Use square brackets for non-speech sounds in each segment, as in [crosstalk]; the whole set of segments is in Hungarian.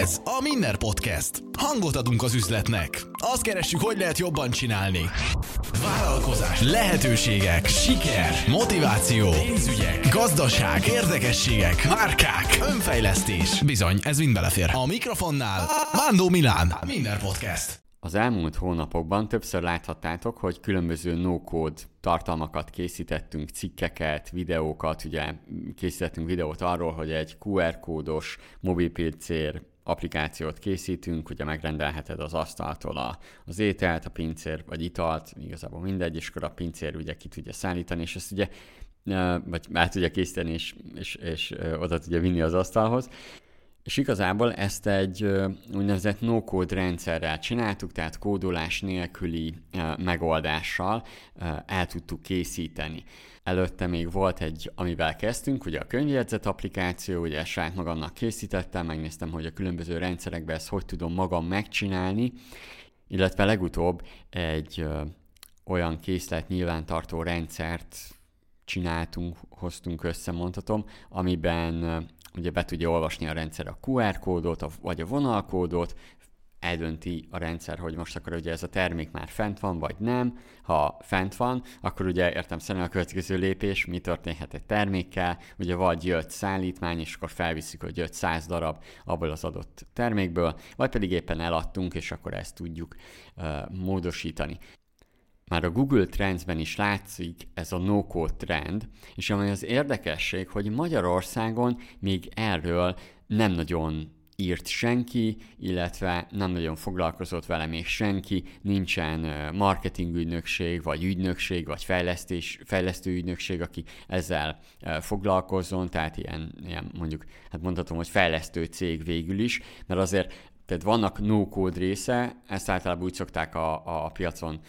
Ez a Minner Podcast. Hangot adunk az üzletnek. Azt keressük, hogy lehet jobban csinálni. Vállalkozás, lehetőségek, siker, motiváció, pénzügyek, gazdaság, érdekességek, márkák, önfejlesztés. Bizony, ez mind belefér. A mikrofonnál Mándó Milán. Minner Podcast. Az elmúlt hónapokban többször láthattátok, hogy különböző no-code tartalmakat készítettünk, cikkeket, videókat, ugye készítettünk videót arról, hogy egy QR kódos mobilpincér applikációt készítünk, ugye megrendelheted az asztaltól az ételt, a pincér vagy italt, igazából mindegy, és akkor a pincér ugye ki tudja szállítani, és ezt ugye vagy már tudja készíteni, és, és, és oda tudja vinni az asztalhoz. És igazából ezt egy úgynevezett no-code rendszerrel csináltuk, tehát kódolás nélküli megoldással el tudtuk készíteni. Előtte még volt egy, amivel kezdtünk, ugye a könyvjegyzet applikáció, ugye saját magamnak készítettem, megnéztem, hogy a különböző rendszerekben ezt hogy tudom magam megcsinálni, illetve legutóbb egy olyan készlet nyilvántartó rendszert csináltunk, hoztunk össze, mondhatom, amiben ugye be tudja olvasni a rendszer a QR kódot, vagy a vonalkódot, eldönti a rendszer, hogy most akkor ugye ez a termék már fent van, vagy nem. Ha fent van, akkor ugye értem szerint a következő lépés, mi történhet egy termékkel, ugye vagy jött szállítmány, és akkor felviszik, hogy jött 100 darab abból az adott termékből, vagy pedig éppen eladtunk, és akkor ezt tudjuk uh, módosítani. Már a Google Trendsben is látszik ez a no-code trend, és ami az érdekesség, hogy Magyarországon még erről nem nagyon írt senki, illetve nem nagyon foglalkozott vele még senki, nincsen marketingügynökség, vagy ügynökség, vagy fejlesztés, fejlesztő ügynökség, aki ezzel foglalkozzon, tehát ilyen, ilyen mondjuk, hát mondhatom, hogy fejlesztő cég végül is, mert azért tehát vannak no-code része, ezt általában úgy szokták a, a piacon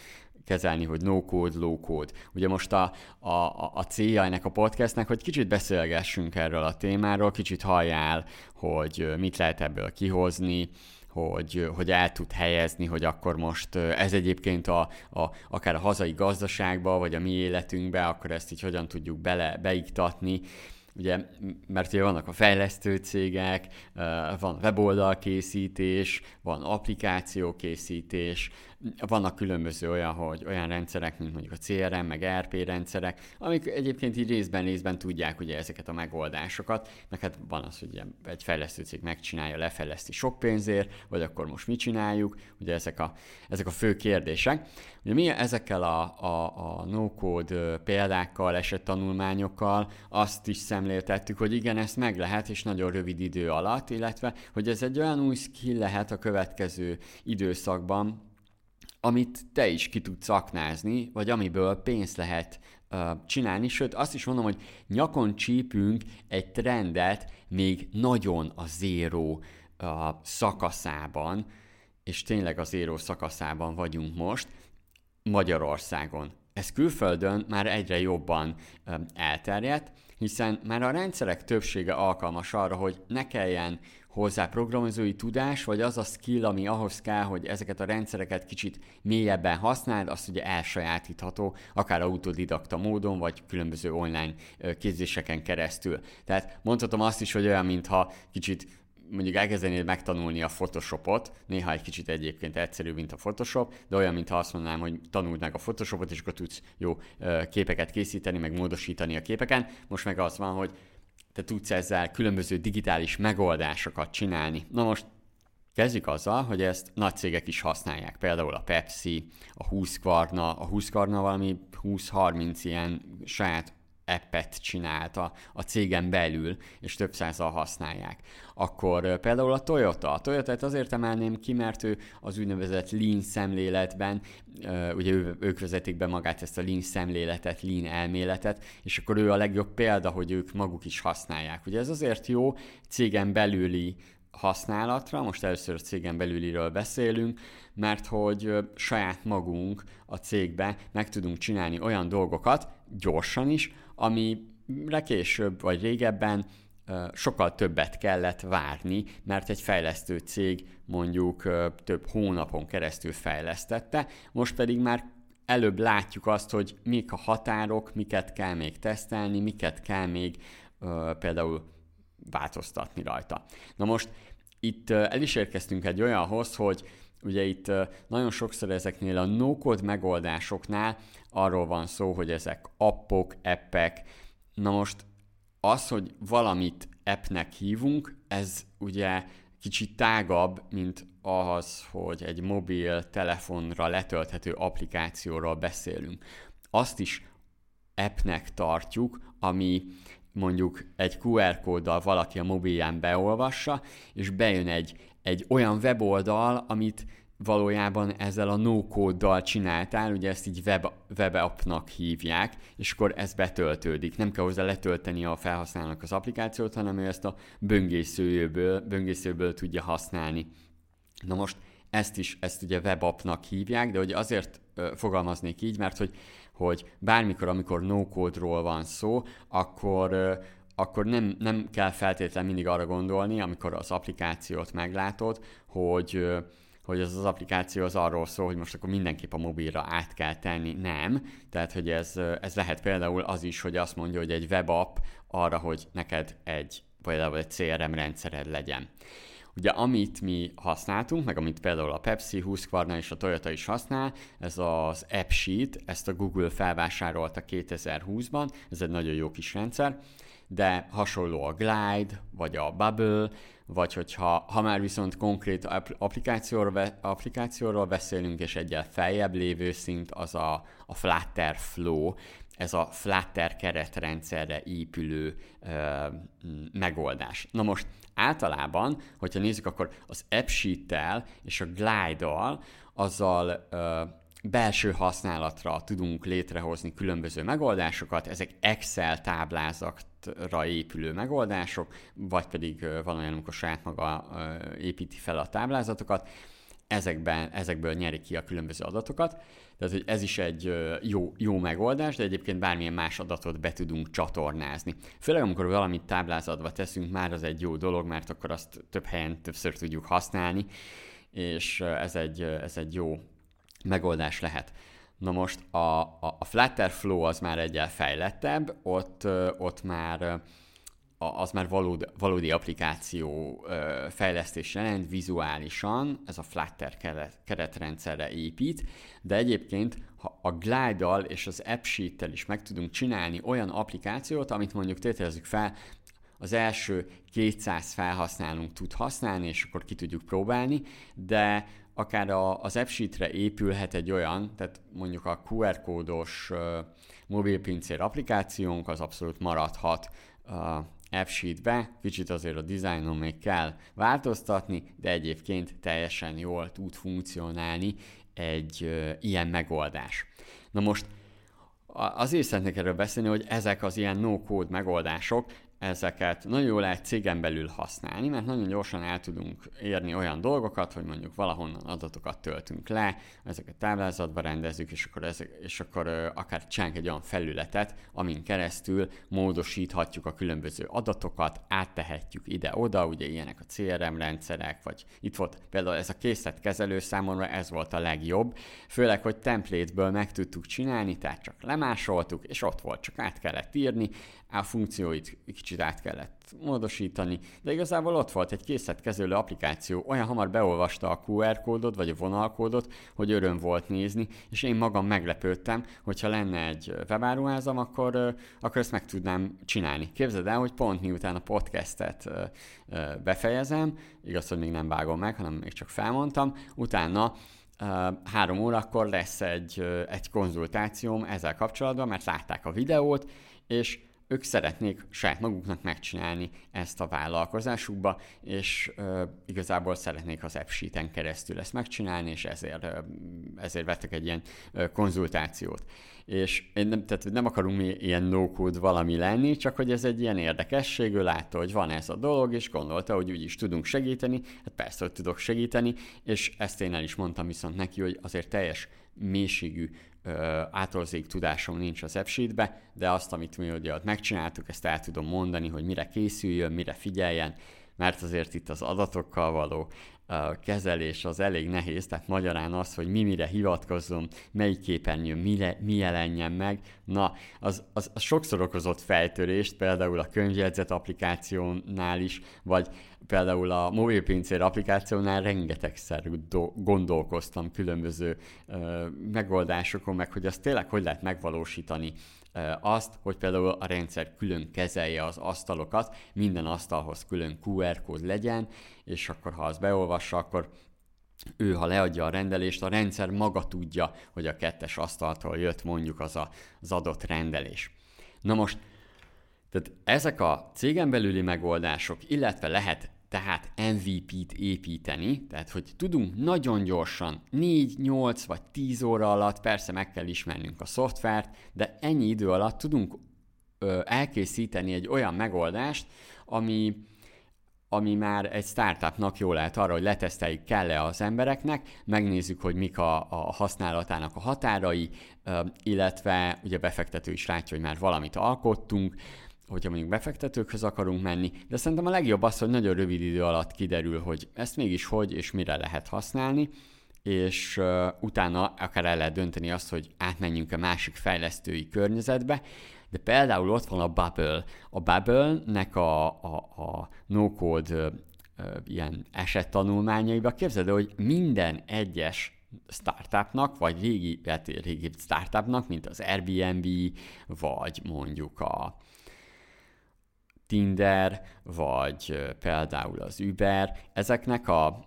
kezelni, hogy no code, low code. Ugye most a, a, a célja ennek a podcastnek, hogy kicsit beszélgessünk erről a témáról, kicsit halljál, hogy mit lehet ebből kihozni, hogy, hogy el tud helyezni, hogy akkor most ez egyébként a, a, akár a hazai gazdaságba, vagy a mi életünkbe, akkor ezt így hogyan tudjuk bele, beiktatni, ugye, mert ugye vannak a fejlesztő cégek, van weboldalkészítés, van applikációkészítés, vannak különböző olyan, hogy olyan rendszerek, mint mondjuk a CRM, meg RP rendszerek, amik egyébként így részben részben tudják ugye ezeket a megoldásokat, meg hát van az, hogy egy fejlesztő cég megcsinálja, lefejleszti sok pénzért, vagy akkor most mit csináljuk, ugye ezek a, ezek a fő kérdések. Ugye mi ezekkel a, a, a no-code példákkal, esettanulmányokkal azt is szemléltettük, hogy igen, ezt meg lehet, és nagyon rövid idő alatt, illetve hogy ez egy olyan új skill lehet a következő időszakban, amit te is ki tudsz aknázni, vagy amiből pénzt lehet uh, csinálni, sőt azt is mondom, hogy nyakon csípünk egy trendet még nagyon a zéró uh, szakaszában, és tényleg a zéró szakaszában vagyunk most, Magyarországon. Ez külföldön már egyre jobban um, elterjedt, hiszen már a rendszerek többsége alkalmas arra, hogy ne kelljen hozzá programozói tudás, vagy az a skill, ami ahhoz kell, hogy ezeket a rendszereket kicsit mélyebben használd, azt ugye elsajátítható, akár autodidakta módon, vagy különböző online képzéseken keresztül. Tehát mondhatom azt is, hogy olyan, mintha kicsit mondjuk elkezdenéd megtanulni a Photoshopot, néha egy kicsit egyébként egyszerűbb, mint a Photoshop, de olyan, mintha azt mondanám, hogy tanuld meg a Photoshopot, és akkor tudsz jó képeket készíteni, meg módosítani a képeken. Most meg az van, hogy te tudsz ezzel különböző digitális megoldásokat csinálni. Na most Kezdjük azzal, hogy ezt nagy cégek is használják, például a Pepsi, a Husqvarna, a Husqvarna valami 20-30 ilyen saját appet csinált a, a cégen belül, és több százal használják. Akkor például a Toyota. A toyota azért emelném ki, mert ő az úgynevezett lean szemléletben, ugye ő, ők vezetik be magát ezt a lean szemléletet, lean elméletet, és akkor ő a legjobb példa, hogy ők maguk is használják. Ugye ez azért jó cégen belüli használatra, most először a cégen belüliről beszélünk, mert hogy saját magunk a cégbe meg tudunk csinálni olyan dolgokat, gyorsan is, amire később vagy régebben sokkal többet kellett várni, mert egy fejlesztő cég mondjuk több hónapon keresztül fejlesztette, most pedig már előbb látjuk azt, hogy mik a határok, miket kell még tesztelni, miket kell még például változtatni rajta. Na most itt el is érkeztünk egy olyanhoz, hogy ugye itt nagyon sokszor ezeknél a no-code megoldásoknál arról van szó, hogy ezek appok, appek. Na most az, hogy valamit appnek hívunk, ez ugye kicsit tágabb, mint az, hogy egy mobil telefonra letölthető applikációról beszélünk. Azt is appnek tartjuk, ami mondjuk egy QR kóddal valaki a mobilján beolvassa, és bejön egy, egy olyan weboldal, amit valójában ezzel a no-kóddal csináltál, ugye ezt így web, web appnak hívják, és akkor ez betöltődik. Nem kell hozzá letölteni a felhasználónak az applikációt, hanem ő ezt a böngészőből, böngészőből tudja használni. Na most ezt is, ezt ugye webappnak hívják, de ugye azért ö, fogalmaznék így, mert hogy, hogy bármikor, amikor no-code-ról van szó, akkor ö, akkor nem, nem kell feltétlenül mindig arra gondolni, amikor az applikációt meglátod, hogy hogy az az applikáció az arról szól, hogy most akkor mindenképp a mobilra át kell tenni. Nem. Tehát, hogy ez, ez lehet például az is, hogy azt mondja, hogy egy webapp arra, hogy neked egy például egy CRM rendszered legyen. Ugye amit mi használtunk, meg amit például a Pepsi, Husqvarna és a Toyota is használ, ez az AppSheet, ezt a Google felvásárolta 2020-ban, ez egy nagyon jó kis rendszer, de hasonló a Glide, vagy a Bubble, vagy hogyha ha már viszont konkrét applikációról, applikációról beszélünk, és egyel feljebb lévő szint, az a, a Flutter Flow, ez a Flutter keretrendszerre épülő ö, megoldás. Na most általában, hogyha nézzük, akkor az AppSheet-tel és a Glide-dal, azzal ö, belső használatra tudunk létrehozni különböző megoldásokat, ezek Excel táblázatra épülő megoldások, vagy pedig van olyan, amikor saját maga építi fel a táblázatokat, ezekben, ezekből nyeri ki a különböző adatokat. Tehát, hogy ez is egy jó, jó megoldás, de egyébként bármilyen más adatot be tudunk csatornázni. Főleg amikor valamit táblázatba teszünk, már az egy jó dolog, mert akkor azt több helyen többször tudjuk használni, és ez egy, ez egy jó megoldás lehet. Na most a, a, a Flutter Flow az már egyel fejlettebb, ott, ott már az már valódi, valódi applikáció fejlesztés jelent vizuálisan, ez a Flutter keretrendszerre épít, de egyébként ha a Glide-dal és az AppSheet-tel is meg tudunk csinálni olyan applikációt, amit mondjuk tételezzük fel, az első 200 felhasználónk tud használni, és akkor ki tudjuk próbálni, de akár a, az AppSheet-re épülhet egy olyan, tehát mondjuk a QR kódos uh, mobilpincér applikációnk az abszolút maradhat uh, AppSheet-be, kicsit azért a dizájnon még kell változtatni, de egyébként teljesen jól tud funkcionálni egy uh, ilyen megoldás. Na most azért szeretnék erről beszélni, hogy ezek az ilyen no-code megoldások, ezeket nagyon jól lehet cégen belül használni, mert nagyon gyorsan el tudunk érni olyan dolgokat, hogy mondjuk valahonnan adatokat töltünk le, ezeket táblázatba rendezzük, és akkor, ezek, és akkor akár csinálunk egy olyan felületet, amin keresztül módosíthatjuk a különböző adatokat, áttehetjük ide-oda, ugye ilyenek a CRM rendszerek, vagy itt volt például ez a készletkezelő számomra ez volt a legjobb, főleg, hogy templétből meg tudtuk csinálni, tehát csak lemásoltuk, és ott volt, csak át kellett írni, a funkcióit kicsit át kellett módosítani, de igazából ott volt egy készletkezelő applikáció, olyan hamar beolvasta a QR kódot vagy a vonalkódot, hogy öröm volt nézni, és én magam meglepődtem, hogyha lenne egy webáruházam, akkor, akkor ezt meg tudnám csinálni. Képzeld el, hogy pont miután a podcastet befejezem, igaz, hogy még nem vágom meg, hanem még csak felmondtam, utána három órakor lesz egy, egy konzultációm ezzel kapcsolatban, mert látták a videót, és ők szeretnék saját maguknak megcsinálni ezt a vállalkozásukba, és ö, igazából szeretnék az AppSheet-en keresztül ezt megcsinálni, és ezért, ö, ezért vettek egy ilyen ö, konzultációt. És én nem, tehát nem akarunk mi ilyen no-code valami lenni, csak hogy ez egy ilyen érdekesség, ő látta, hogy van ez a dolog, és gondolta, hogy úgy is tudunk segíteni, hát persze, hogy tudok segíteni, és ezt én el is mondtam viszont neki, hogy azért teljes mélységű átolzék tudásom nincs az AppSheet-be, de azt, amit mi ugye ott megcsináltuk, ezt el tudom mondani, hogy mire készüljön, mire figyeljen, mert azért itt az adatokkal való kezelés az elég nehéz, tehát magyarán az, hogy mi mire hivatkozzon, melyik képernyőn mi, mi jelenjen meg, na, az, az, az sokszor okozott fejtörést, például a könyvjegyzet applikációnál is, vagy például a mobilpincér applikációnál rengetegszer do- gondolkoztam különböző ö, megoldásokon, meg hogy azt tényleg hogy lehet megvalósítani azt, hogy például a rendszer külön kezelje az asztalokat, minden asztalhoz külön QR kód legyen, és akkor ha az beolvassa, akkor ő, ha leadja a rendelést, a rendszer maga tudja, hogy a kettes asztaltól jött mondjuk az a, az adott rendelés. Na most, tehát ezek a cégen belüli megoldások, illetve lehet tehát MVP-t építeni, tehát hogy tudunk nagyon gyorsan, 4, 8 vagy 10 óra alatt, persze meg kell ismernünk a szoftvert, de ennyi idő alatt tudunk ö, elkészíteni egy olyan megoldást, ami, ami már egy startupnak jó lehet arra, hogy leteszteljük kell-e az embereknek, megnézzük, hogy mik a, a használatának a határai, illetve ugye befektető is látja, hogy már valamit alkottunk, hogyha mondjuk befektetőkhöz akarunk menni, de szerintem a legjobb az, hogy nagyon rövid idő alatt kiderül, hogy ezt mégis hogy és mire lehet használni, és uh, utána akár el lehet dönteni azt, hogy átmenjünk a másik fejlesztői környezetbe, de például ott van a Bubble. A Bubble-nek a, a, a no-code uh, ilyen esettanulmányaiba képzeld, hogy minden egyes startupnak, vagy régi, hát régi startupnak, mint az Airbnb, vagy mondjuk a, Tinder, vagy például az Uber, ezeknek a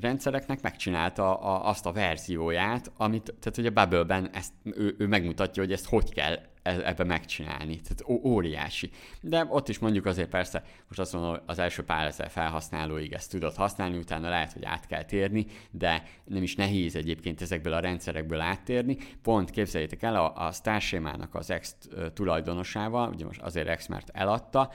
rendszereknek megcsinálta a, azt a verzióját, amit, tehát hogy a Bubble-ben ezt, ő, ő megmutatja, hogy ezt hogy kell e, ebbe megcsinálni. Tehát ó, óriási. De ott is mondjuk azért persze, most azt mondom, az első pár ezer felhasználóig ezt tudod használni, utána lehet, hogy át kell térni, de nem is nehéz egyébként ezekből a rendszerekből áttérni. Pont képzeljétek el, a, a Starsémának az ex tulajdonosával, ugye most azért ex, mert eladta,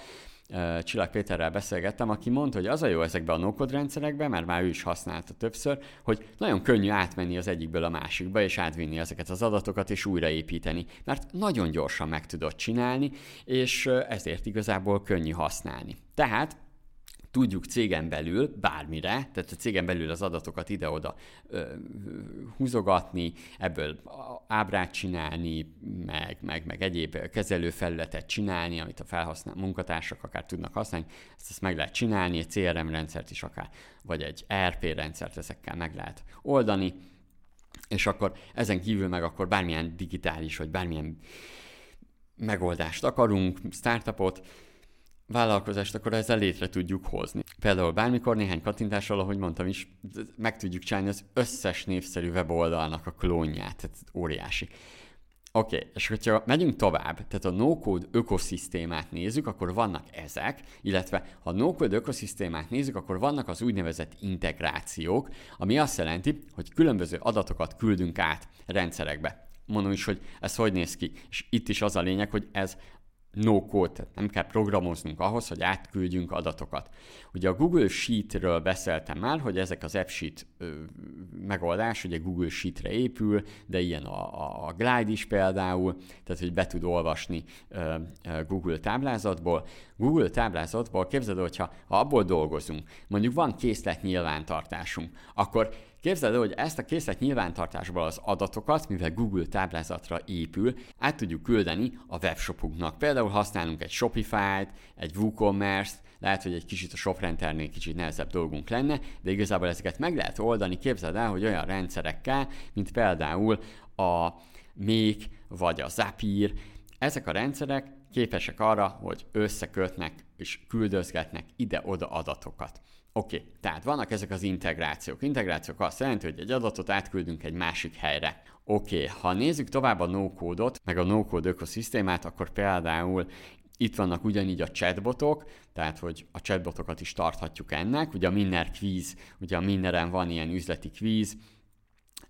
Csillag Péterrel beszélgettem, aki mondta, hogy az a jó ezekben a no rendszerekben, mert már ő is használta többször, hogy nagyon könnyű átmenni az egyikből a másikba, és átvinni ezeket az adatokat, és újraépíteni, mert nagyon gyorsan meg tudod csinálni, és ezért igazából könnyű használni. Tehát tudjuk cégen belül bármire, tehát a cégen belül az adatokat ide-oda ö, húzogatni, ebből ábrát csinálni, meg, meg, meg egyéb kezelőfelületet csinálni, amit a felhasználó munkatársak akár tudnak használni, ezt, ezt meg lehet csinálni, egy CRM rendszert is akár, vagy egy ERP rendszert ezekkel meg lehet oldani, és akkor ezen kívül meg akkor bármilyen digitális, vagy bármilyen megoldást akarunk, startupot, vállalkozást, akkor ezzel létre tudjuk hozni. Például bármikor néhány kattintással, ahogy mondtam is, meg tudjuk csinálni az összes népszerű weboldalnak a klónját, tehát óriási. Oké, okay, és hogyha megyünk tovább, tehát a no-code ökoszisztémát nézzük, akkor vannak ezek, illetve ha a no-code ökoszisztémát nézzük, akkor vannak az úgynevezett integrációk, ami azt jelenti, hogy különböző adatokat küldünk át rendszerekbe. Mondom is, hogy ez hogy néz ki. És itt is az a lényeg, hogy ez no code, tehát nem kell programoznunk ahhoz, hogy átküldjünk adatokat. Ugye a Google Sheet-ről beszéltem már, hogy ezek az AppSheet megoldás, ugye Google Sheet-re épül, de ilyen a, a Glide is például, tehát hogy be tud olvasni Google táblázatból. Google táblázatból képzeld, hogyha ha abból dolgozunk, mondjuk van készlet nyilvántartásunk, akkor Képzeld el, hogy ezt a készlet nyilvántartásból az adatokat, mivel Google táblázatra épül, át tudjuk küldeni a webshopunknak. Például használunk egy Shopify-t, egy WooCommerce-t, lehet, hogy egy kicsit a shoprendernél kicsit nehezebb dolgunk lenne, de igazából ezeket meg lehet oldani. Képzeld el, hogy olyan rendszerekkel, mint például a Make vagy a Zapier, ezek a rendszerek képesek arra, hogy összekötnek és küldözgetnek ide-oda adatokat. Oké, okay, tehát vannak ezek az integrációk. Integrációk azt jelenti, hogy egy adatot átküldünk egy másik helyre. Oké, okay, ha nézzük tovább a no-code-ot, meg a no-code ökoszisztémát, akkor például itt vannak ugyanígy a chatbotok, tehát hogy a chatbotokat is tarthatjuk ennek. Ugye a Minner quiz, ugye a Minneren van ilyen üzleti quiz,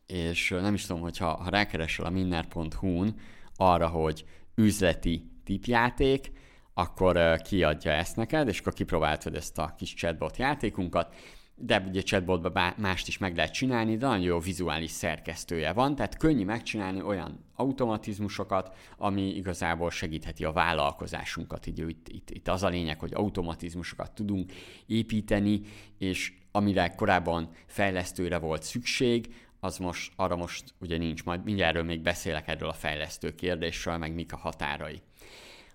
és nem is tudom, hogyha ha rákeresel a minner.hu-n arra, hogy üzleti tipjáték, akkor kiadja ezt neked, és akkor kipróbáltad ezt a kis chatbot játékunkat, de ugye chatbotban mást is meg lehet csinálni, de nagyon jó vizuális szerkesztője van, tehát könnyű megcsinálni olyan automatizmusokat, ami igazából segítheti a vállalkozásunkat. Így, itt, itt, itt az a lényeg, hogy automatizmusokat tudunk építeni, és amire korábban fejlesztőre volt szükség, az most, arra most ugye nincs, majd mindjárt még beszélek erről a fejlesztő kérdésről, meg mik a határai.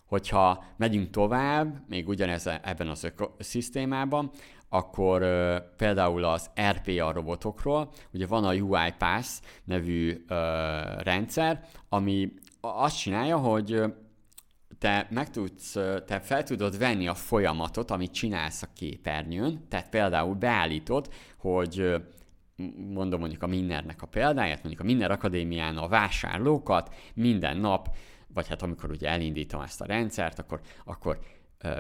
Hogyha megyünk tovább, még ugyanez ebben az ökoszisztémában, akkor uh, például az RPA robotokról, ugye van a UiPath nevű uh, rendszer, ami azt csinálja, hogy te meg tudsz, te fel tudod venni a folyamatot, amit csinálsz a képernyőn, tehát például beállítod, hogy mondom mondjuk a Minnernek a példáját, mondjuk a Minner Akadémián a vásárlókat minden nap, vagy hát amikor ugye elindítom ezt a rendszert, akkor, akkor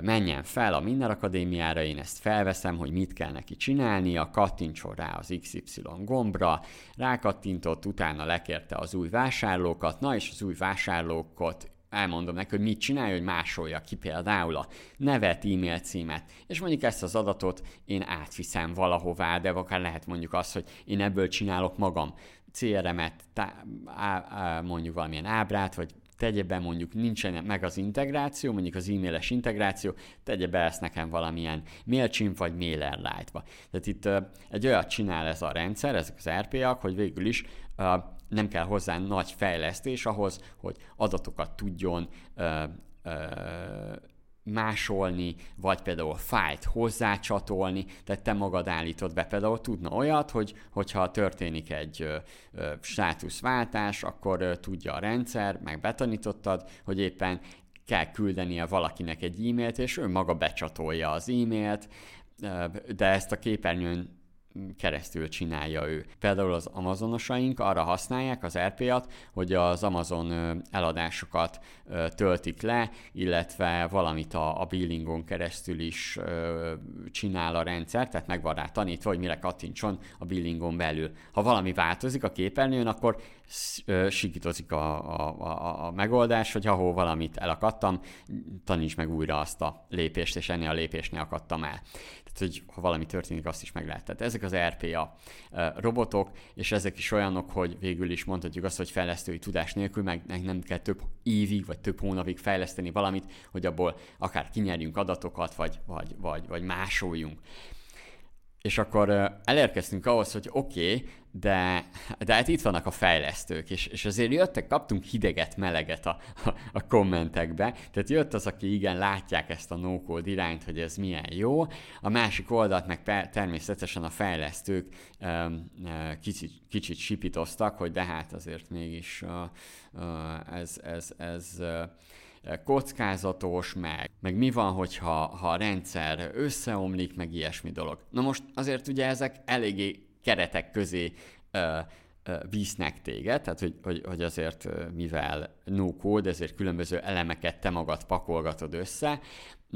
menjen fel a Minner Akadémiára, én ezt felveszem, hogy mit kell neki csinálnia, kattintson rá az XY gombra, rákattintott, utána lekérte az új vásárlókat, na és az új vásárlókat elmondom neki, hogy mit csinálja, hogy másolja ki például a nevet, e-mail címet, és mondjuk ezt az adatot én átviszem valahová, de akár lehet mondjuk az, hogy én ebből csinálok magam CRM-et, tá- á- á- mondjuk valamilyen ábrát, vagy tegye be mondjuk nincsen meg az integráció, mondjuk az e-mailes integráció, tegye be ezt nekem valamilyen MailChimp vagy MailerLite-ba. Tehát itt egy olyat csinál ez a rendszer, ezek az RPA-k, hogy végül is nem kell hozzá nagy fejlesztés ahhoz, hogy adatokat tudjon másolni, vagy például fájt hozzácsatolni, tehát te magad állítod be. Például tudna olyat, hogy hogyha történik egy ö, ö, státuszváltás, akkor ö, tudja a rendszer, meg betanítottad, hogy éppen kell küldenie valakinek egy e-mailt, és ő maga becsatolja az e-mailt, de ezt a képernyőn keresztül csinálja ő. Például az Amazonosaink arra használják az RP-at, hogy az Amazon eladásokat töltik le, illetve valamit a, a billingon keresztül is csinál a rendszer, tehát meg van rá tanítva, hogy mire kattintson a billingon belül. Ha valami változik a képernyőn, akkor sikítozik a, a, a, a megoldás, hogy ahol valamit elakadtam, taníts meg újra azt a lépést, és ennél a lépésnél akadtam el. Tehát, hogy ha valami történik, azt is meg lehet. Tehát ezek az RPA robotok, és ezek is olyanok, hogy végül is mondhatjuk azt, hogy fejlesztői tudás nélkül, meg nem kell több évig, vagy több hónapig fejleszteni valamit, hogy abból akár kinyerjünk adatokat, vagy, vagy, vagy, vagy másoljunk. És akkor elérkeztünk ahhoz, hogy oké, okay, de, de hát itt vannak a fejlesztők, és, és azért jöttek, kaptunk hideget, meleget a, a, a kommentekbe, tehát jött az, aki igen, látják ezt a no irányt, hogy ez milyen jó, a másik oldalt meg per, természetesen a fejlesztők um, kicsit, kicsit sipitoztak, hogy de hát azért mégis uh, uh, ez, ez, ez uh, kockázatos, meg, meg mi van, hogyha ha a rendszer összeomlik, meg ilyesmi dolog. Na most azért ugye ezek eléggé keretek közé ö, visznek téged, tehát hogy, hogy, hogy azért mivel no code, ezért különböző elemeket te magad pakolgatod össze,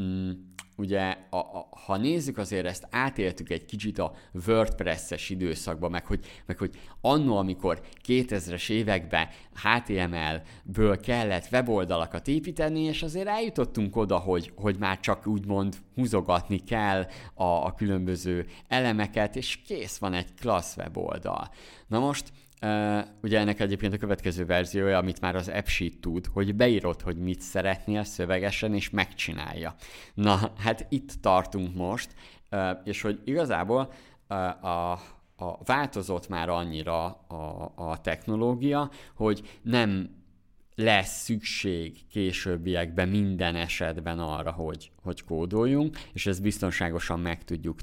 mm, ugye, a, a, ha nézzük azért ezt, átéltük egy kicsit a WordPress-es időszakban, meg hogy, meg hogy annó, amikor 2000-es években HTML-ből kellett weboldalakat építeni, és azért eljutottunk oda, hogy, hogy már csak úgymond húzogatni kell a, a különböző elemeket, és kész van egy klassz weboldal. Na most Uh, ugye ennek egyébként a következő verziója, amit már az AppSheet tud, hogy beírod, hogy mit szeretnél szövegesen, és megcsinálja. Na, hát itt tartunk most, uh, és hogy igazából uh, a, a változott már annyira a, a technológia, hogy nem lesz szükség későbbiekben minden esetben arra, hogy, hogy kódoljunk, és ezt biztonságosan meg tudjuk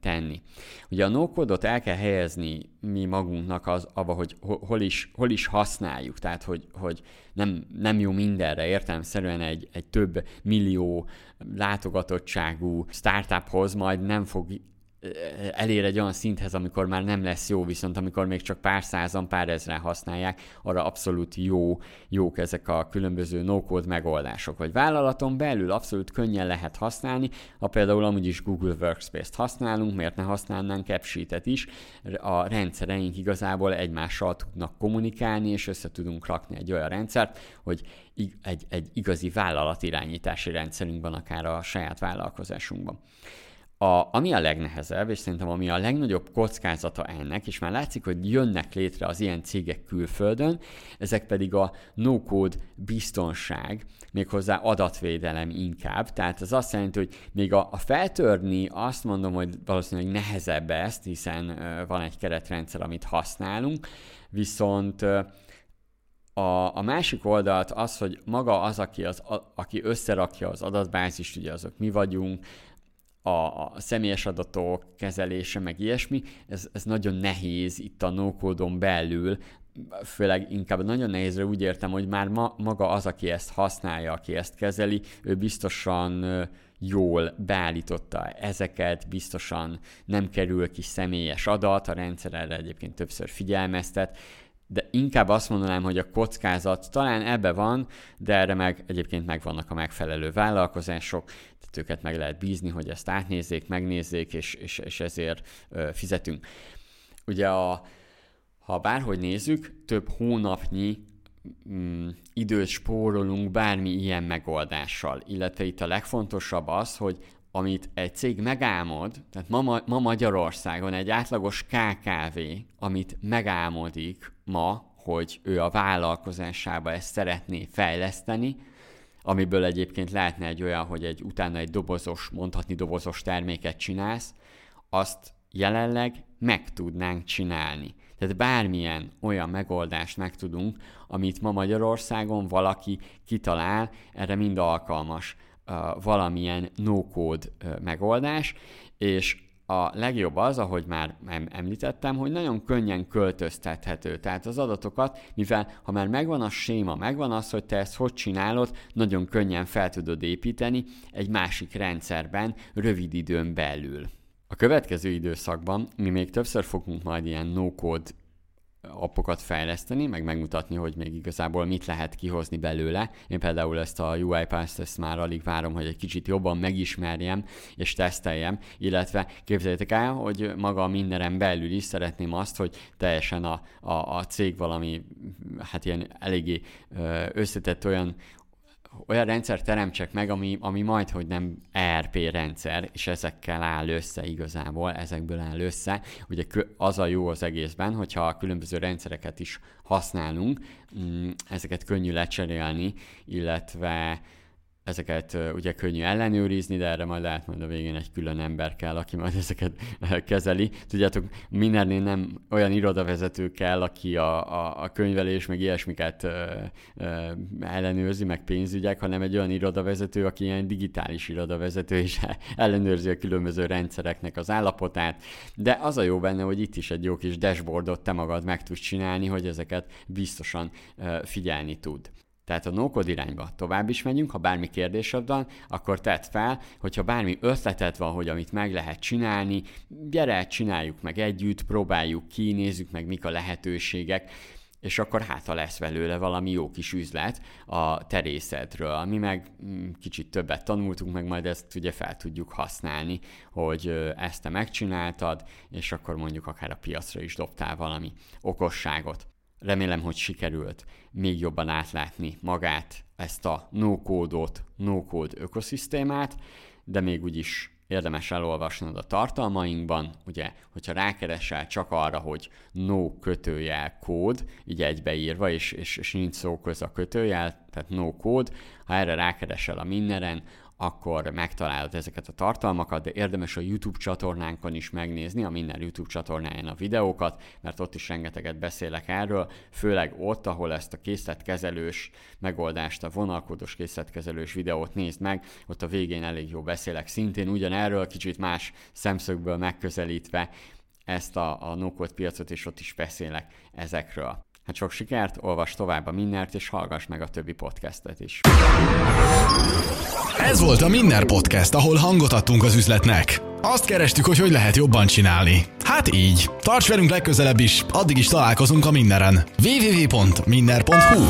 tenni. Ugye a no-kódot el kell helyezni mi magunknak az, abba, hogy hol is, hol is használjuk, tehát hogy, hogy nem, nem jó mindenre, értelmszerűen egy, egy több millió látogatottságú startuphoz majd nem fog elér egy olyan szinthez, amikor már nem lesz jó, viszont amikor még csak pár százan, pár ezren használják, arra abszolút jó, jók ezek a különböző no-code megoldások. Vagy vállalaton belül abszolút könnyen lehet használni, ha például amúgy is Google Workspace-t használunk, miért ne használnánk AppSheet-et is, a rendszereink igazából egymással tudnak kommunikálni, és össze tudunk rakni egy olyan rendszert, hogy egy, egy igazi vállalatirányítási rendszerünk van akár a saját vállalkozásunkban. A, ami a legnehezebb, és szerintem ami a legnagyobb kockázata ennek, és már látszik, hogy jönnek létre az ilyen cégek külföldön, ezek pedig a no-code biztonság, méghozzá adatvédelem inkább. Tehát ez azt jelenti, hogy még a, a feltörni azt mondom, hogy valószínűleg nehezebb ezt, hiszen uh, van egy keretrendszer, amit használunk, viszont uh, a, a másik oldalt az, hogy maga az, aki, az, a, aki összerakja az adatbázist, ugye azok mi vagyunk, a, a személyes adatok kezelése, meg ilyesmi, ez, ez nagyon nehéz itt a no belül, főleg inkább nagyon nehézre úgy értem, hogy már ma, maga az, aki ezt használja, aki ezt kezeli, ő biztosan jól beállította ezeket, biztosan nem kerül ki személyes adat, a rendszer erre egyébként többször figyelmeztet, de inkább azt mondanám, hogy a kockázat talán ebbe van, de erre meg egyébként megvannak a megfelelő vállalkozások, tehát őket meg lehet bízni, hogy ezt átnézzék, megnézzék, és, és, és ezért ö, fizetünk. Ugye a, ha bárhogy nézzük, több hónapnyi mm, időt spórolunk bármi ilyen megoldással, illetve itt a legfontosabb az, hogy amit egy cég megálmod, tehát ma, ma Magyarországon egy átlagos KKV, amit megálmodik ma, hogy ő a vállalkozásába ezt szeretné fejleszteni, amiből egyébként lehetne egy olyan, hogy egy utána egy dobozos, mondhatni dobozos terméket csinálsz, azt jelenleg meg tudnánk csinálni. Tehát bármilyen olyan megoldást meg tudunk, amit ma Magyarországon valaki kitalál, erre mind alkalmas valamilyen no-code megoldás, és a legjobb az, ahogy már említettem, hogy nagyon könnyen költöztethető. Tehát az adatokat, mivel ha már megvan a séma, megvan az, hogy te ezt hogy csinálod, nagyon könnyen fel tudod építeni egy másik rendszerben, rövid időn belül. A következő időszakban mi még többször fogunk majd ilyen no-code appokat fejleszteni, meg megmutatni, hogy még igazából mit lehet kihozni belőle. Én például ezt a UiPath-t ezt már alig várom, hogy egy kicsit jobban megismerjem és teszteljem, illetve képzeljétek el, hogy maga a belül is szeretném azt, hogy teljesen a, a, a cég valami, hát ilyen eléggé összetett olyan olyan rendszer teremtsek meg, ami, ami majd, hogy nem ERP rendszer, és ezekkel áll össze igazából, ezekből áll össze. Ugye az a jó az egészben, hogyha a különböző rendszereket is használunk, mm, ezeket könnyű lecserélni, illetve ezeket ugye könnyű ellenőrizni, de erre majd lehet majd a végén egy külön ember kell, aki majd [laughs] ezeket kezeli. Tudjátok, mindennél nem olyan irodavezető kell, aki a, a, a könyvelés, meg ilyesmiket ö, ö, ellenőrzi, meg pénzügyek, hanem egy olyan irodavezető, aki ilyen digitális irodavezető, és [laughs] ellenőrzi a különböző rendszereknek az állapotát. De az a jó benne, hogy itt is egy jó kis dashboardot te magad meg tudsz csinálni, hogy ezeket biztosan ö, figyelni tud. Tehát a no irányba tovább is megyünk, ha bármi kérdésed van, akkor tedd fel, hogyha bármi ötleted van, hogy amit meg lehet csinálni, gyere, csináljuk meg együtt, próbáljuk ki, nézzük meg mik a lehetőségek, és akkor hát ha lesz belőle valami jó kis üzlet a terészedről, mi meg mm, kicsit többet tanultunk, meg majd ezt ugye fel tudjuk használni, hogy ezt te megcsináltad, és akkor mondjuk akár a piacra is dobtál valami okosságot. Remélem, hogy sikerült még jobban átlátni magát, ezt a no-kódot, no-code ökoszisztémát, de még úgyis érdemes elolvasnod a tartalmainkban, ugye, hogyha rákeresel csak arra, hogy no kötőjel kód, így egybeírva, és, és, és nincs szó köz a kötőjel, tehát no kód, ha erre rákeresel a mindenen, akkor megtalálod ezeket a tartalmakat, de érdemes a YouTube csatornánkon is megnézni, a minden YouTube csatornáján a videókat, mert ott is rengeteget beszélek erről, főleg ott, ahol ezt a készletkezelős megoldást, a vonalkódos készletkezelős videót nézd meg, ott a végén elég jó beszélek szintén ugyanerről, kicsit más szemszögből megközelítve ezt a, a no piacot, és ott is beszélek ezekről. Hát sok sikert, olvas tovább a Minnert, és hallgass meg a többi podcastet is. Ez volt a Minner Podcast, ahol hangot adtunk az üzletnek. Azt kerestük, hogy hogy lehet jobban csinálni. Hát így. Tarts velünk legközelebb is, addig is találkozunk a Minneren. www.minner.hu